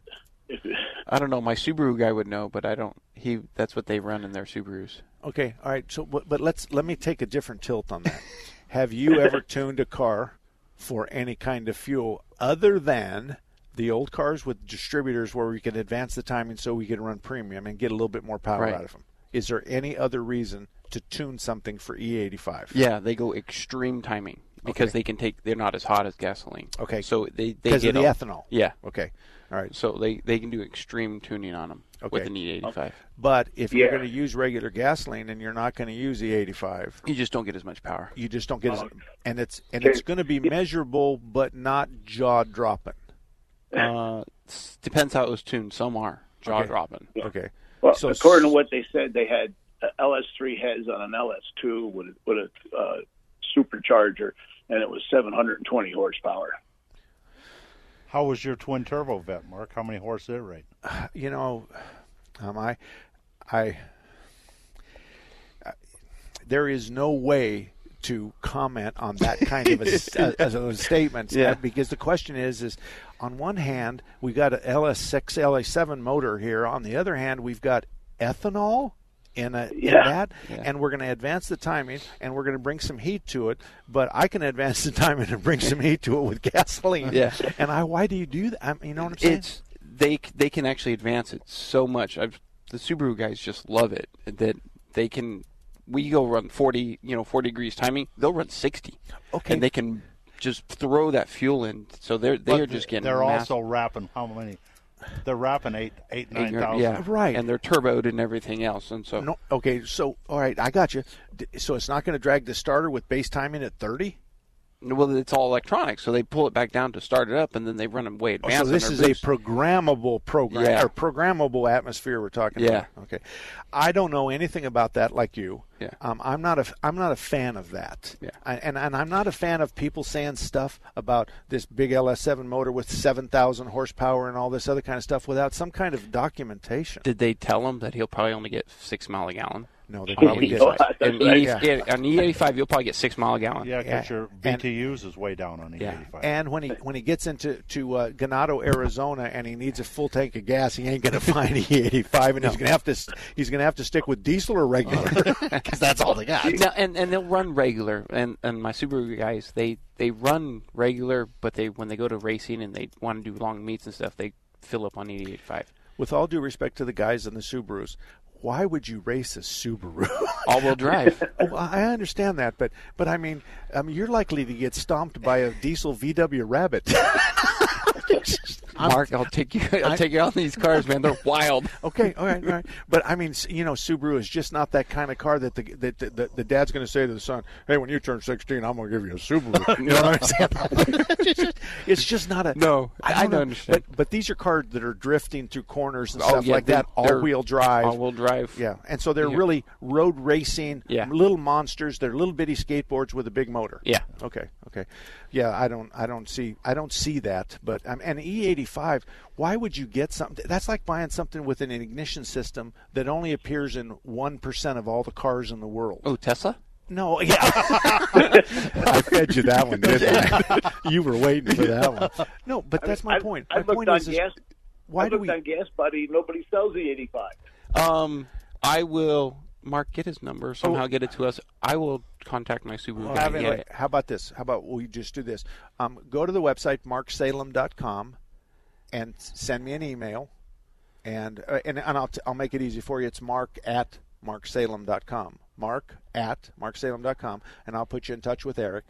It I don't know. My Subaru guy would know, but I don't. He that's what they run in their Subarus. Okay, all right. So, but, but let's let me take a different tilt on that. Have you ever tuned a car for any kind of fuel other than the old cars with distributors where we could advance the timing so we could run premium and get a little bit more power Right. out of them? Is there any other reason to tune something for E E85? Yeah, they go extreme timing because Okay. they can take. They're not as hot as gasoline. Okay. So they they 'Cause of the ethanol. Yeah. Okay. All right. So they they can do extreme tuning on them with Okay. an E85. But if you're going to use regular gasoline and you're not going to use the E85, you just don't get as much power. You just don't get as, and it's and it's going to be measurable, but not jaw dropping. Uh, depends how it was tuned. Some are jaw Okay. dropping. Okay. Well, So- according to what they said, they had uh, LS3 heads on an LS2 with a- with a uh, supercharger, and it was 720 horsepower. How was your twin turbo vet, Mark? How many horse did it rate? You know, um, I, I, there is no way to comment on that kind of a, a- a statement Yeah. uh, because the question is is on one hand we've got an LS6 LA7 motor here on the other hand we've got ethanol in, a, Yeah. in that, and we're going to advance the timing, and we're going to bring some heat to it. But I can advance the timing and bring some heat to it with gasoline. Yeah. And I, why do you do that? I mean, you know what I'm saying? It's they they can actually advance it so much. I've, the Subaru guys just love it that they can. We go run forty, you know, forty degrees timing. They'll run sixty. Okay. and they can just throw that fuel in. So they're they But are just getting. They're mass- also wrapping how many? They're wrapping eight, eight, eight nine grand- thousand. yeah, Right. and they're turboed and everything else, and so No, okay, so all right, I got you. So it's not going to drag the starter with base timing at 30. Well, it's all electronic. So they pull it back down to start it up, and then they run them way Oh, advanced. so this is a programmable program Yeah. or programmable atmosphere we're talking Yeah. about. Okay, I don't know anything about that like you. Yeah. Um, I'm not a I'm not a fan of that. Yeah. I, and and I'm not a fan of people saying stuff about this big LS7 motor with 7,000 horsepower and all this other kind of stuff without some kind of documentation. Did they tell him that he'll probably only get six mile a gallon? No, they probably did. And right. Yeah. yeah, on E85, you'll probably get six mile a gallon. Yeah, because Yeah. your And- BTUs is way down on the Yeah. And when he when he gets into to uh, Ganado, Arizona, and he needs a full tank of gas, he ain't going to find E85, and he's going to have to he's going to have to stick with diesel or regular because that's all they got. Now, and and they'll run regular, and and my Subaru guys they they run regular, but they when they go to racing and they want to do long meets and stuff, they fill up on E E85. With all due respect to the guys in the Subarus, why would you race a Subaru? All-wheel drive. oh, I understand that, but but I mean, I mean, you're likely to get stomped by a diesel VW Rabbit. Mark, I'll take you. I'll I- take you on these cars, man. They're wild. Okay, all right, all right. But I mean, you know, Subaru is just not that kind of car that the that the, the, the dad's going to say to the son, "Hey, when you turn 16, I'm going to give you a Subaru." You know what I'm saying? it's, just, not a. No, I don't don't understand. But but these are cars that are drifting through corners and Oh, stuff yeah, like they- that, all-wheel drive. all-wheel drive. Yeah, and so they're Yeah. really road racing, Yeah. little monsters. They're little bitty skateboards with a big motor. Yeah. Okay. Okay. Yeah, I don't. I don't see. I don't see that. But um, an E85. Why would you get something? That's like buying something with an ignition system that only appears in one percent of all the cars in the world. Oh, Tesla. No, yeah. I fed you that one, didn't I? you were waiting for that one. No, but that's my I- point. I My looked point on is, is gas. why I do looked we? on Gas Buddy. Nobody sells the 85. Um, I will. Mark, get his number somehow. Get it to us. I will contact my Subaru. Guy have and get it. How about this? How about we just do this? Um, go to the website marksalem.com and send me an email, and uh, and, and I'll, t- I'll make it easy for you. It's mark at marksalem.com. Mark at marksalem.com, and I'll put you in touch with Eric,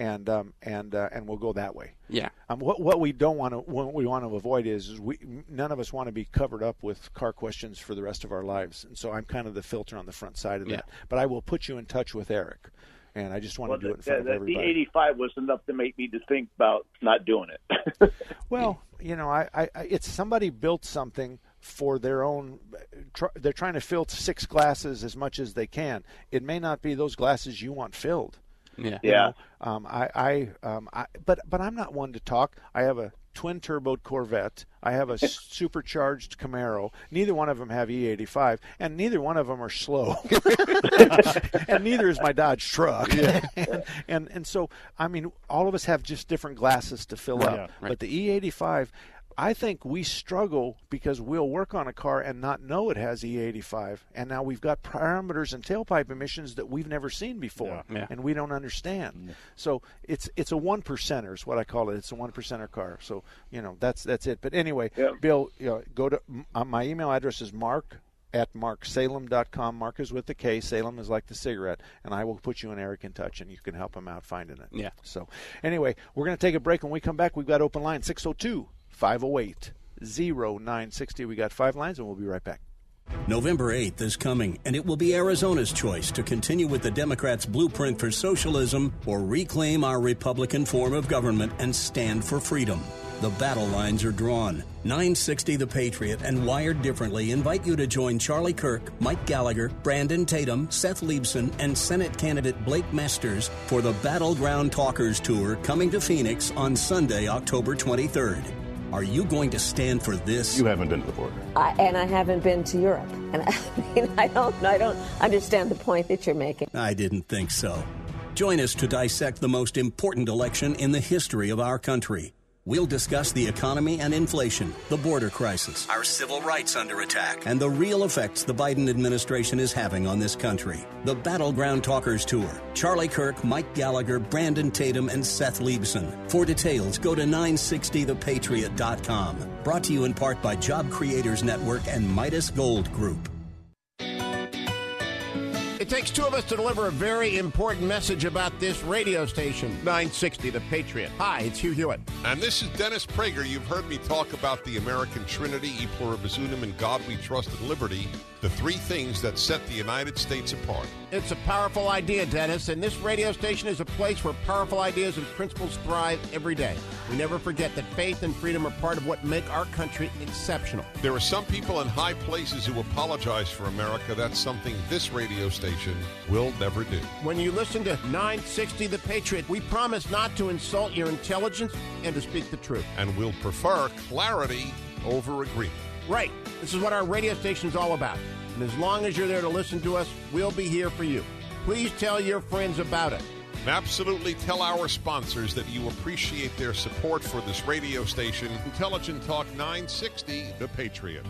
and um, and uh, and we'll go that way. Yeah. Um, what what we don't want to what we want to avoid is, is we none of us want to be covered up with car questions for the rest of our lives, and so I'm kind of the filter on the front side of Yeah. that. But I will put you in touch with Eric, and I just want Well, to do it in the, front the, of everybody. the 85 was enough to make me to think about not doing it. Well, you know, I, I, I it's somebody built something for their own. Tr- they're trying to fill six glasses as much as they can. It may not be those glasses you want filled. Yeah. You Yeah. know, um, I, I, um, I, but but I'm not one to talk. I have a twin turboed Corvette. I have a supercharged Camaro. Neither one of them have E85, and neither one of them are slow. and neither is my Dodge truck. and, and and so I mean, all of us have just different glasses to fill Right. up. Yeah, right. But the E85. I think we struggle because we'll work on a car and not know it has E85, and now we've got parameters and tailpipe emissions that we've never seen before, Yeah. Yeah. and we don't understand. So it's it's a one percenter is what I call it. It's a one percenter car. So you know that's that's it. But anyway, Yeah. Bill, you know, go to uh, my email address is mark at marksalem.com. Mark is with the K. Salem is like the cigarette, and I will put you and Eric in touch, and you can help him out finding it. Yeah. So anyway, we're going to take a break. When we come back, we've got open line 602 508 0960. We got five lines, and we'll be right back. November 8th is coming, and it will be Arizona's choice to continue with the Democrats' blueprint for socialism or reclaim our Republican form of government and stand for freedom. The battle lines are drawn. 960 The Patriot and Wired Differently invite you to join Charlie Kirk, Mike Gallagher, Brandon Tatum, Seth Leibsohn, and Senate candidate Blake Masters for the Battleground Talkers Tour coming to Phoenix on Sunday, October 23rd. Are you going to stand for this? You haven't been to the border. I, and I haven't been to Europe, and I mean, I don't, I don't understand the point that you're making. I didn't think so. Join us to dissect the most important election in the history of our country. We'll discuss the economy and inflation, the border crisis, our civil rights under attack, and the real effects the Biden administration is having on this country. The Battleground Talkers Tour. Charlie Kirk, Mike Gallagher, Brandon Tatum, and Seth Leibsohn. For details, go to 960thepatriot.com. Brought to you in part by Job Creators Network and Midas Gold Group. Takes two of us to deliver a very important message about this radio station, 960 The Patriot. Hi, it's Hugh Hewitt. And this is Dennis Prager. You've heard me talk about the American Trinity, E pluribus unum, and God we trust and liberty, the three things that set the United States apart. It's a powerful idea, Dennis, and this radio station is a place where powerful ideas and principles thrive every day. We never forget that faith and freedom are part of what make our country exceptional. There are some people in high places who apologize for America. That's something this radio station will never do. When you listen to 960 The Patriot, we promise not to insult your intelligence and to speak the truth. And we'll prefer clarity over agreement. Right. This is what our radio station is all about. And as long as you're there to listen to us, we'll be here for you. Please tell your friends about it. And absolutely tell our sponsors that you appreciate their support for this radio station, Intelligent Talk 960, The Patriot.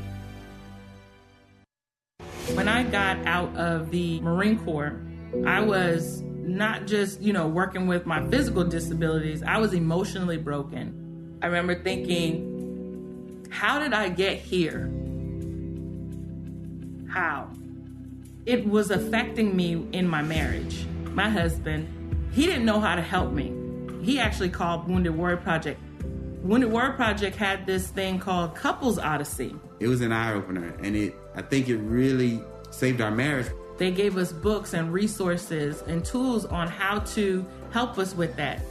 When I got out of the Marine Corps, I was not just, you know, working with my physical disabilities, I was emotionally broken. I remember thinking, how did I get here? How? It was affecting me in my marriage. My husband, he didn't know how to help me. He actually called Wounded Warrior Project. Wounded Warrior Project had this thing called Couples Odyssey. It was an eye opener, and it I think it really saved our marriage. They gave us books and resources and tools on how to help us with that.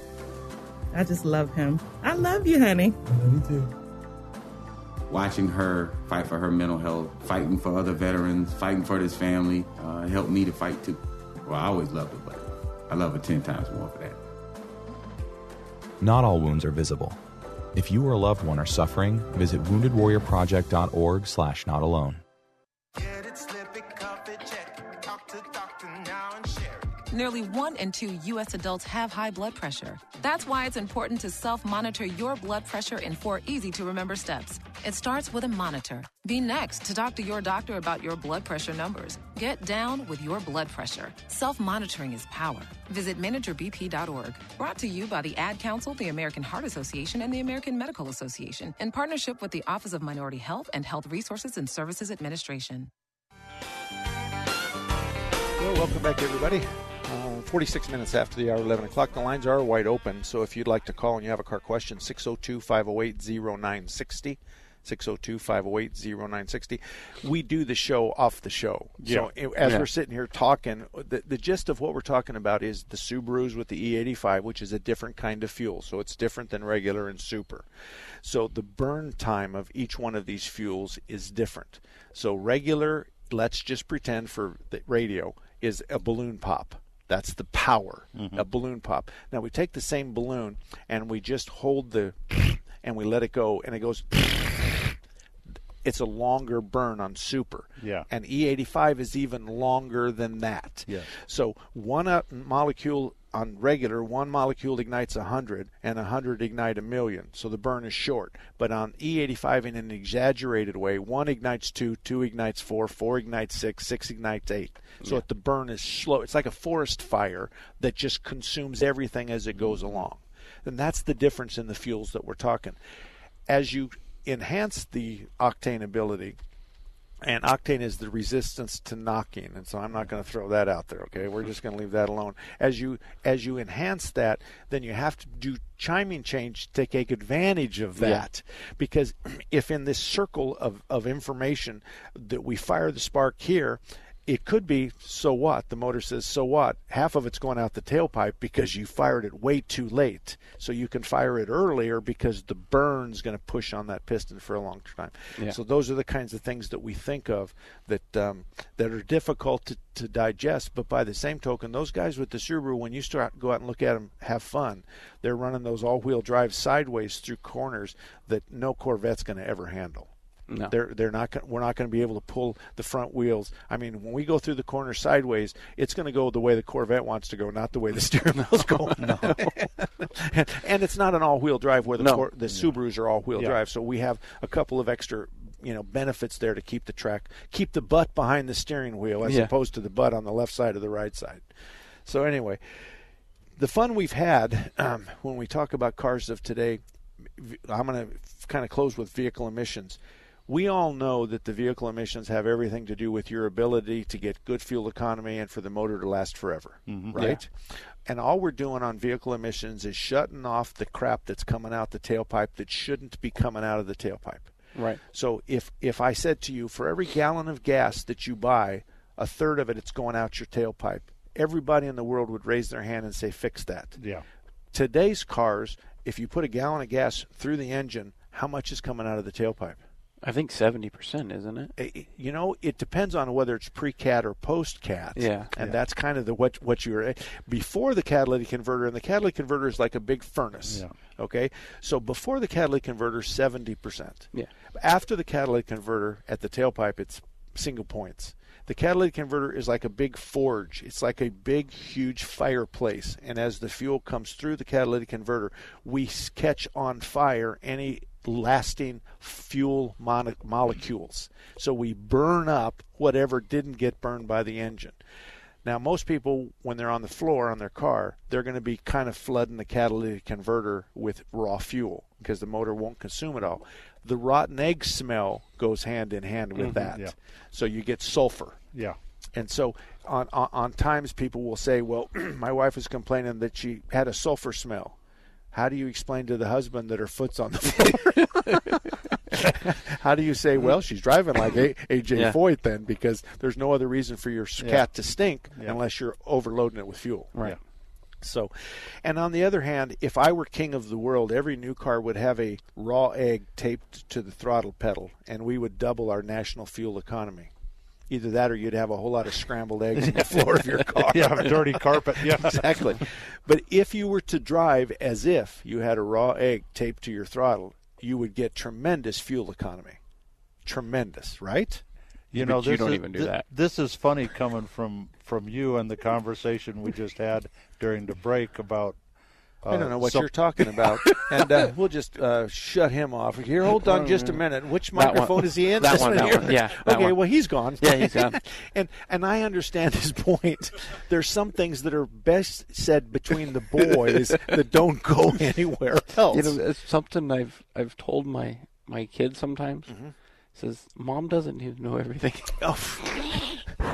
I just love him. I love you, honey. I love you too. Watching her fight for her mental health, fighting for other veterans, fighting for this family, uh, helped me to fight too. Well, I always loved her, but I love her 10 times more for that. Not all wounds are visible. If you or a loved one are suffering, visit woundedwarriorproject.org slash not alone. Nearly one in two U.S. adults have high blood pressure. That's why it's important to self monitor your blood pressure in four easy to remember steps. It starts with a monitor. Be next to talk to your doctor about your blood pressure numbers. Get down with your blood pressure. Self monitoring is power. Visit manageyourbp.org. Brought to you by the Ad Council, the American Heart Association, and the American Medical Association in partnership with the Office of Minority Health and Health Resources and Services Administration. Well, welcome back, everybody. Uh, 46 minutes after the hour, 11 o'clock. The lines are wide open, so if you'd like to call and you have a car question, 602 508 0960. 602 508 0960. We do the show off the show. So Yeah. as Yeah. we're sitting here talking, the, the gist of what we're talking about is the Subarus with the E85, which is a different kind of fuel. So it's different than regular and super. So the burn time of each one of these fuels is different. So regular, let's just pretend for the radio, is a balloon pop. That's the power, mm-hmm. a balloon pop. Now we take the same balloon and we just hold the and we let it go and it goes it's a longer burn on super. Yeah. And E85 is even longer than that. Yes. So one uh, molecule on regular, one molecule ignites 100 and 100 ignite a million. So the burn is short. But on E85 in an exaggerated way, one ignites 2, 2 ignites 4, 4 ignites 6, 6 ignites 8. So Yeah. the burn is slow. It's like a forest fire that just consumes everything as it goes along. And that's the difference in the fuels that we're talking. As you enhance the octane ability, and octane is the resistance to knocking and so i'm not going to throw that out there okay we're just going to leave that alone as you as you enhance that then you have to do timing change to take advantage of Yeah. that because if in this circle of, of information that we fire the spark here it could be so what? The motor says so what? Half of it's going out the tailpipe because you fired it way too late. So you can fire it earlier because the burn's going to push on that piston for a long time. Yeah. so those are the kinds of things that we think of that um, that are difficult to, to digest. But by the same token those guys with the Subaru when you start go out and look at them have fun. They're running those all-wheel drive sideways through corners that no Corvette's going to ever handle No. They're they're not. We're not going to be able to pull the front wheels. I mean, when we go through the corner sideways, it's going to go the way the Corvette wants to go, not the way the steering wheel's going. no. and, and it's not an all-wheel drive where the No. Cor- the Subarus are all-wheel Yeah. drive. So we have a couple of extra. You know benefits there to keep the track, keep the butt behind the steering wheel as Yeah. opposed to the butt on the left side of the right side. So anyway, the fun we've had um, when we talk about cars of today, i'm going to kind of close with vehicle emissions. We all know that the vehicle emissions have everything to do with your ability to get good fuel economy and for the motor to last forever, mm-hmm. right? And all we're doing on vehicle emissions is shutting off the crap that's coming out the tailpipe that shouldn't be coming out of the tailpipe. Right. So if if I said to you, for every gallon of gas that you buy, a third of it it's going out your tailpipe, everybody in the world would raise their hand and say, "Fix that." Yeah. Today's cars, if you put a gallon of gas through the engine, how much is coming out of the tailpipe? I think seventy percent, isn't it? Eh, You know, it depends on whether it's pre-cat or post-cat. Yeah. and Yeah. that's kind of the what what you're before the catalytic converter, and the catalytic converter is like a big furnace. Yeah. Okay, so before the catalytic converter, seventy percent. Yeah. After the catalytic converter at the tailpipe, it's single points. The catalytic converter is like a big forge. It's like a big, huge fireplace. And as the fuel comes through the catalytic converter, we catch on fire any lasting fuel mon- molecules. So we burn up whatever didn't get burned by the engine. Now, most people, when they're on the floor on their car, they're going to be kind of flooding the catalytic converter with raw fuel because the motor won't consume it all. The rotten egg smell goes hand in hand with Mhm. that. Yeah. So you get sulfur. Yeah. And so on, on, on times people will say, well, my wife was complaining that she had a sulfur smell. How do you explain to the husband that her foot's on the floor? How do you say, well, she's driving like a- AJ Yeah. Foyt then because there's no other reason for your Yeah. cat to stink Yeah. unless you're overloading it with fuel. Right. So, and on the other hand, if I were king of the world, every new car would have a raw egg taped to the throttle pedal, and we would double our national fuel economy. Either that, or you'd have a whole lot of scrambled eggs on the floor of your car. Yeah, dirty carpet. Yeah. exactly. But if you were to drive as if you had a raw egg taped to your throttle, you would get tremendous fuel economy. Tremendous, right? You know, But you don't is, even do thi- that. This is funny coming from from you and the conversation we just had during the break about. I don't know what some- you're talking about, and uh, we'll just uh, shut him off. Here, hold on just a minute. Which That one. microphone is he in? That This one, that here? one. Yeah, that Okay, one. well he's gone. Yeah, he's gone. and and I understand his point. There's some things that are best said between the boys that don't go anywhere else. You know, it's something I've I've told my my kids sometimes. Mm-hmm. Says mom doesn't need to know everything.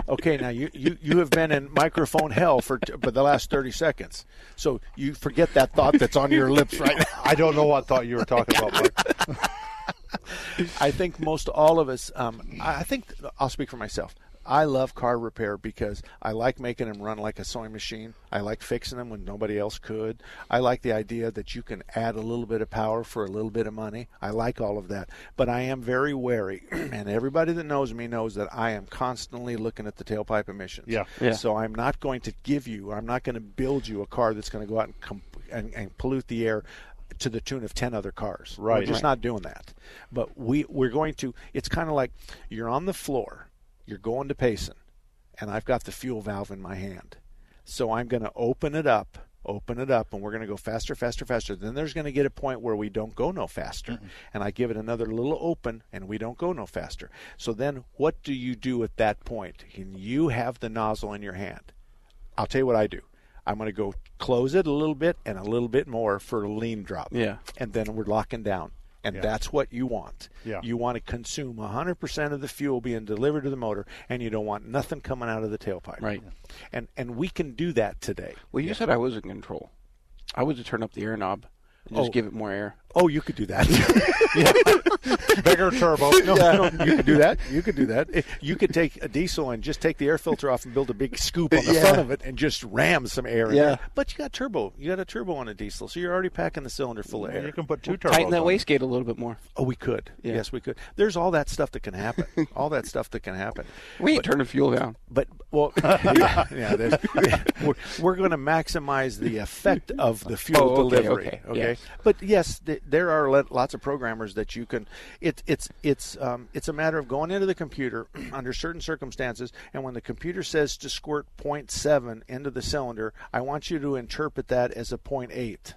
Okay, now you, you, you have been in microphone hell for, t- for the last 30 seconds. So you forget that thought that's on your lips right now. I don't know what thought you were talking about, Mark. I think most all of us, um, I think I'll speak for myself. I love car repair because I like making them run like a sewing machine. I like fixing them when nobody else could. I like the idea that you can add a little bit of power for a little bit of money. I like all of that. But I am very wary, and everybody that knows me knows that I am constantly looking at the tailpipe emissions. Yeah. Yeah. So I'm not going to give you, I'm not going to build you a car that's going to go out and, com- and, and pollute the air to the tune of 10 other cars. Right. We're just Right. not doing that. But we, we're going to, it's kind of like you're on the floor, you're going to Payson, and I've got the fuel valve in my hand. So I'm going to open it up, open it up, and we're going to go faster, faster, faster. Then there's going to get a point where we don't go no faster. Mm-hmm. And I give it another little open, and we don't go no faster. So then what do you do at that point? And you have the nozzle in your hand. I'll tell you what I do. I'm going to go close it a little bit and a little bit more for a lean drop. Yeah. And then we're locking down. And Yeah. that's what you want. Yeah. You want to consume 100% of the fuel being delivered to the motor, and you don't want nothing coming out of the tailpipe. Right. And and we can do that today. Well, you said I was in control. I was to turn up the air knob and just Oh. give it more air. Oh, you could do that. Bigger turbo. No, no, you could do that. You could do that. You could take a diesel and just take the air filter off and build a big scoop on the Yeah. front of it and just ram some air in Yeah. there. But you got turbo. You got a turbo on a diesel, so you're already packing the cylinder full of air. You can put two turbos. Tighten that on it. wastegate a little bit more. Oh, we could. Yeah. Yes, we could. There's all that stuff that can happen. all that stuff that can happen. We ain't turning fuel down. But well, yeah, yeah, there's- we're, we're going to maximize the effect of the fuel Oh, okay, delivery. okay. Yeah, Okay. But yes, th- there are lots of programmers that you can. It, it's it's um, it's a matter of going into the computer under certain circumstances, and when the computer says to squirt 0.7 into the cylinder, I want you to interpret that as a 0.8.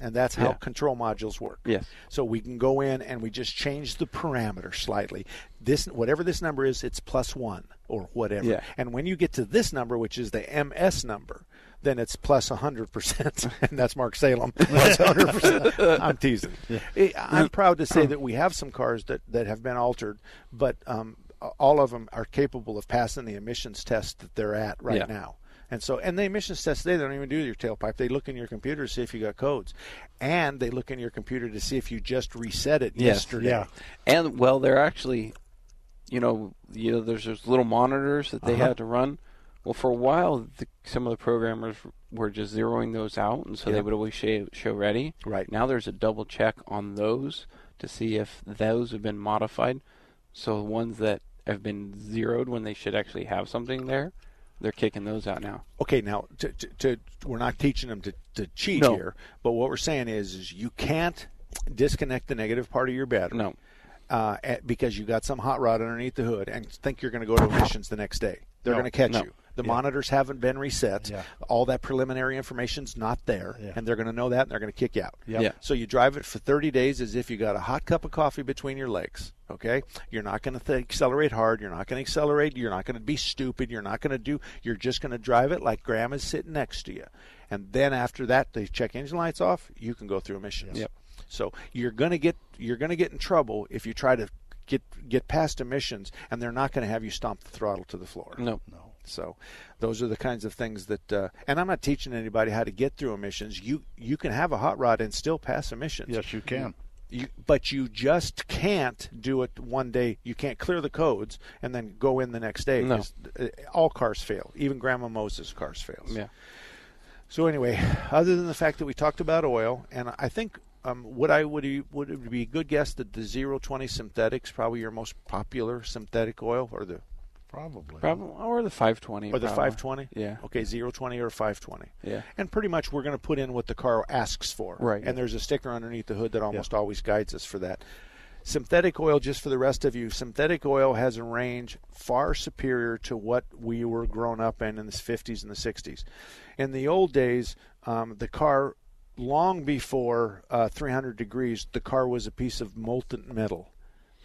And that's how Yeah. control modules work. Yes. So we can go in and we just change the parameter slightly. This whatever this number is, it's plus one or whatever. Yeah. And when you get to this number, which is the MS number, then it's plus 100%. And that's Mark Salem. Plus 100%. I'm teasing. Eh, I'm proud to say that we have some cars that, that have been altered, but um, all of them are capable of passing the emissions test that they're at right Yeah. now. And so, and the emissions test today, they don't even do your tailpipe. They look in your computer to see if you got codes, and they look in your computer to see if you just reset it Yes. yesterday. And well, they're actually, you know, you know, there's those little monitors that they Uh-huh. had to run. Well, for a while, the, some of the programmers were just zeroing those out, and so Yeah. they would always show, show ready. Right. now, there's a double check on those to see if those have been modified. So the ones that have been zeroed when they should actually have something there, they're kicking those out now. Okay, now to, to, to we're not teaching them to, to cheat No. here, but what we're saying is, is you can't disconnect the negative part of your battery. No. Uh, at- because you got some hot rod underneath the hood and think you're going to go to emissions the next day. They're No, going to catch no. you. The Yeah. monitors haven't been reset. Yeah. All that preliminary information's not there, Yeah. and they're going to know that, and they're going to kick you out. Yep. Yeah. So you drive it for 30 days as if you got a hot cup of coffee between your legs. Okay, you're not going to th- accelerate hard. You're not going to accelerate. You're not going to be stupid. You're not going to do. You're just going to drive it like grandma's sitting next to you. And then after that, they check engine lights off. You can go through emissions. Yep. So you're going to get you're going to get in trouble if you try to get get past emissions, and they're not going to have you stomp the throttle to the floor. No. No. So those are the kinds of things that. Uh, and I'm not teaching anybody how to get through emissions. You you can have a hot rod and still pass emissions. Yes, you can. You, but you just can't do it one day. You can't clear the codes and then go in the next day. No. 'cause, uh, All cars fail. Even Grandma Moses' cars fails. Yeah. So anyway, other than the fact that we talked about oil, and I think um, what I would would it be a good guess that the zero twenty synthetics probably your most popular synthetic oil, or the Probably. Probably or the 520. or the probably. five twenty. Yeah. Okay, zero twenty or five twenty. Yeah. And pretty much we're going to put in what the car asks for. Right. And there's a sticker underneath the hood that almost always guides us for that. Synthetic oil, just for the rest of you, synthetic oil has a range far superior to what we were grown up in in the 50s and the 60s. In the old days, um, the car, long before uh, 300 degrees, the car was a piece of molten metal.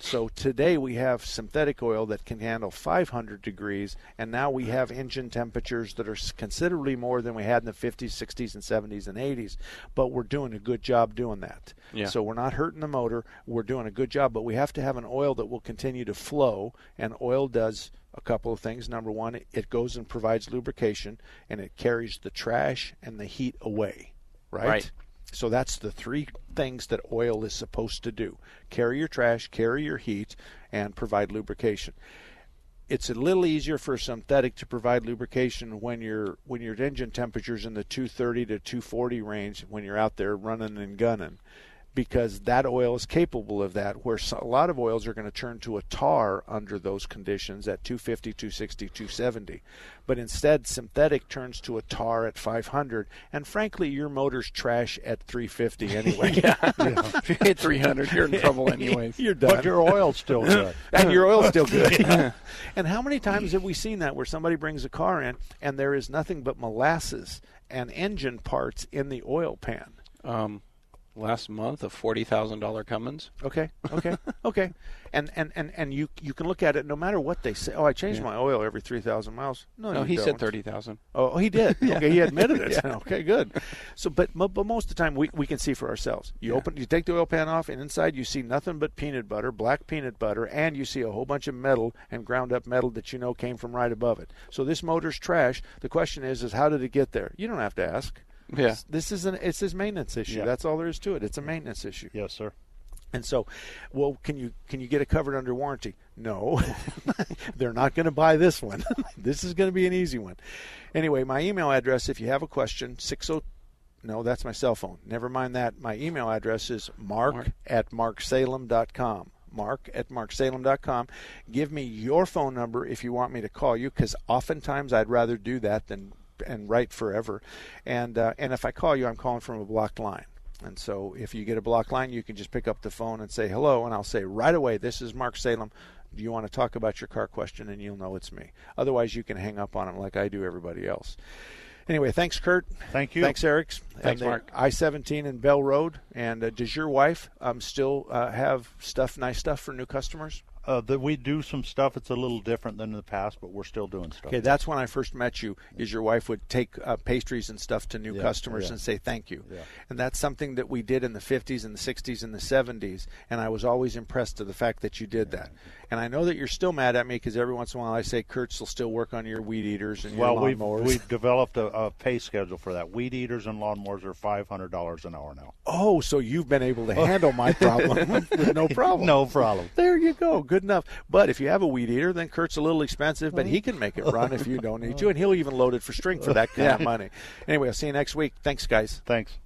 So today we have synthetic oil that can handle 500 degrees, and now we have engine temperatures that are considerably more than we had in the 50s, 60s, and 70s and 80s. But we're doing a good job doing that. Yeah. So we're not hurting the motor. We're doing a good job, but we have to have an oil that will continue to flow, and oil does a couple of things. Number one, it- it goes and provides lubrication, and it carries the trash and the heat away. Right. Right. So that's the three things that oil is supposed to do carry your trash, carry your heat, and provide lubrication. It's a little easier for a synthetic to provide lubrication when your when your engine temperature's in the 230 to 240 range when you're out there running and gunning because that oil is capable of that where a lot of oils are going to turn to a tar under those conditions at 250 260 270 but instead synthetic turns to a tar at 500 and frankly your motor's trash at 350 anyway Yeah. If you hit 300, you're in trouble anyways. you're done But your oil's still good. and your oil's still good. and how many times have we seen that where somebody brings a car in and there is nothing but molasses and engine parts in the oil pan? Um, last month, a forty thousand dollar Cummins. Okay, okay, okay. And, and, and, and you you can look at it no matter what they say. Oh, I change Yeah. my oil every three thousand miles. No, No, he said don't. thirty thousand. Oh, oh he did. Okay, he admitted it. Yeah. Okay, good. So, but but most of the time we, we can see for ourselves. You Yeah. open, you take the oil pan off, and inside you see nothing but peanut butter, black peanut butter, and you see a whole bunch of metal and ground up metal that you know came from right above it. So this motor's trash. The question is, is how did it get there? You don't have to ask. Yeah. This is an it's his maintenance issue. Yeah. That's all there is to it. It's a maintenance issue. Yes, sir. And so, well, can you can you get it covered under warranty? No, they're not going to buy this one. this is going to be an easy one. Anyway, my email address, if you have a question, six oh. No, that's my cell phone. Never mind that. My email address is mark, Mark. at marksalem.com. Mark at marksalem.com. Give me your phone number if you want me to call you, because oftentimes I'd rather do that than and write forever. And uh, and if I call you, I'm calling from a blocked line. And so if you get a blocked line, you can just pick up the phone and say hello, and I'll say right away, "This is Mark Salem. Do you want to talk about your car question?" And you'll know it's me. Otherwise, you can hang up on them like I do everybody else. Anyway, thanks, Kurt. Thank you. Thanks, Eric. Thanks, and Mark. I seventeen and Bell Road. And uh, does your wife um, still uh, have stuff, nice stuff for new customers? Uh, that we do some stuff. It's a little different than in the past, but we're still doing stuff. Okay, that's when I first met you. Is your wife would take uh, pastries and stuff to new Yeah, customers yeah. and say thank you, Yeah. and that's something that we did in the 50s and the 60s and the 70s, and I was always impressed to the fact that you did that. And I know that you're still mad at me because every once in a while I say Kurtz will still work on your weed eaters and well, your we've we've developed a, a pay schedule for that. Weed eaters and lawnmowers are five hundred dollars an hour now. Oh, so you've been able to handle my problem with no problem. No problem. There you go. Good enough. But if you have a weed eater, then Kurt's a little expensive, but he can make it run if you don't need to, and he'll even load it for string for that kind of money. Anyway, I'll see you next week. Thanks, guys. Thanks.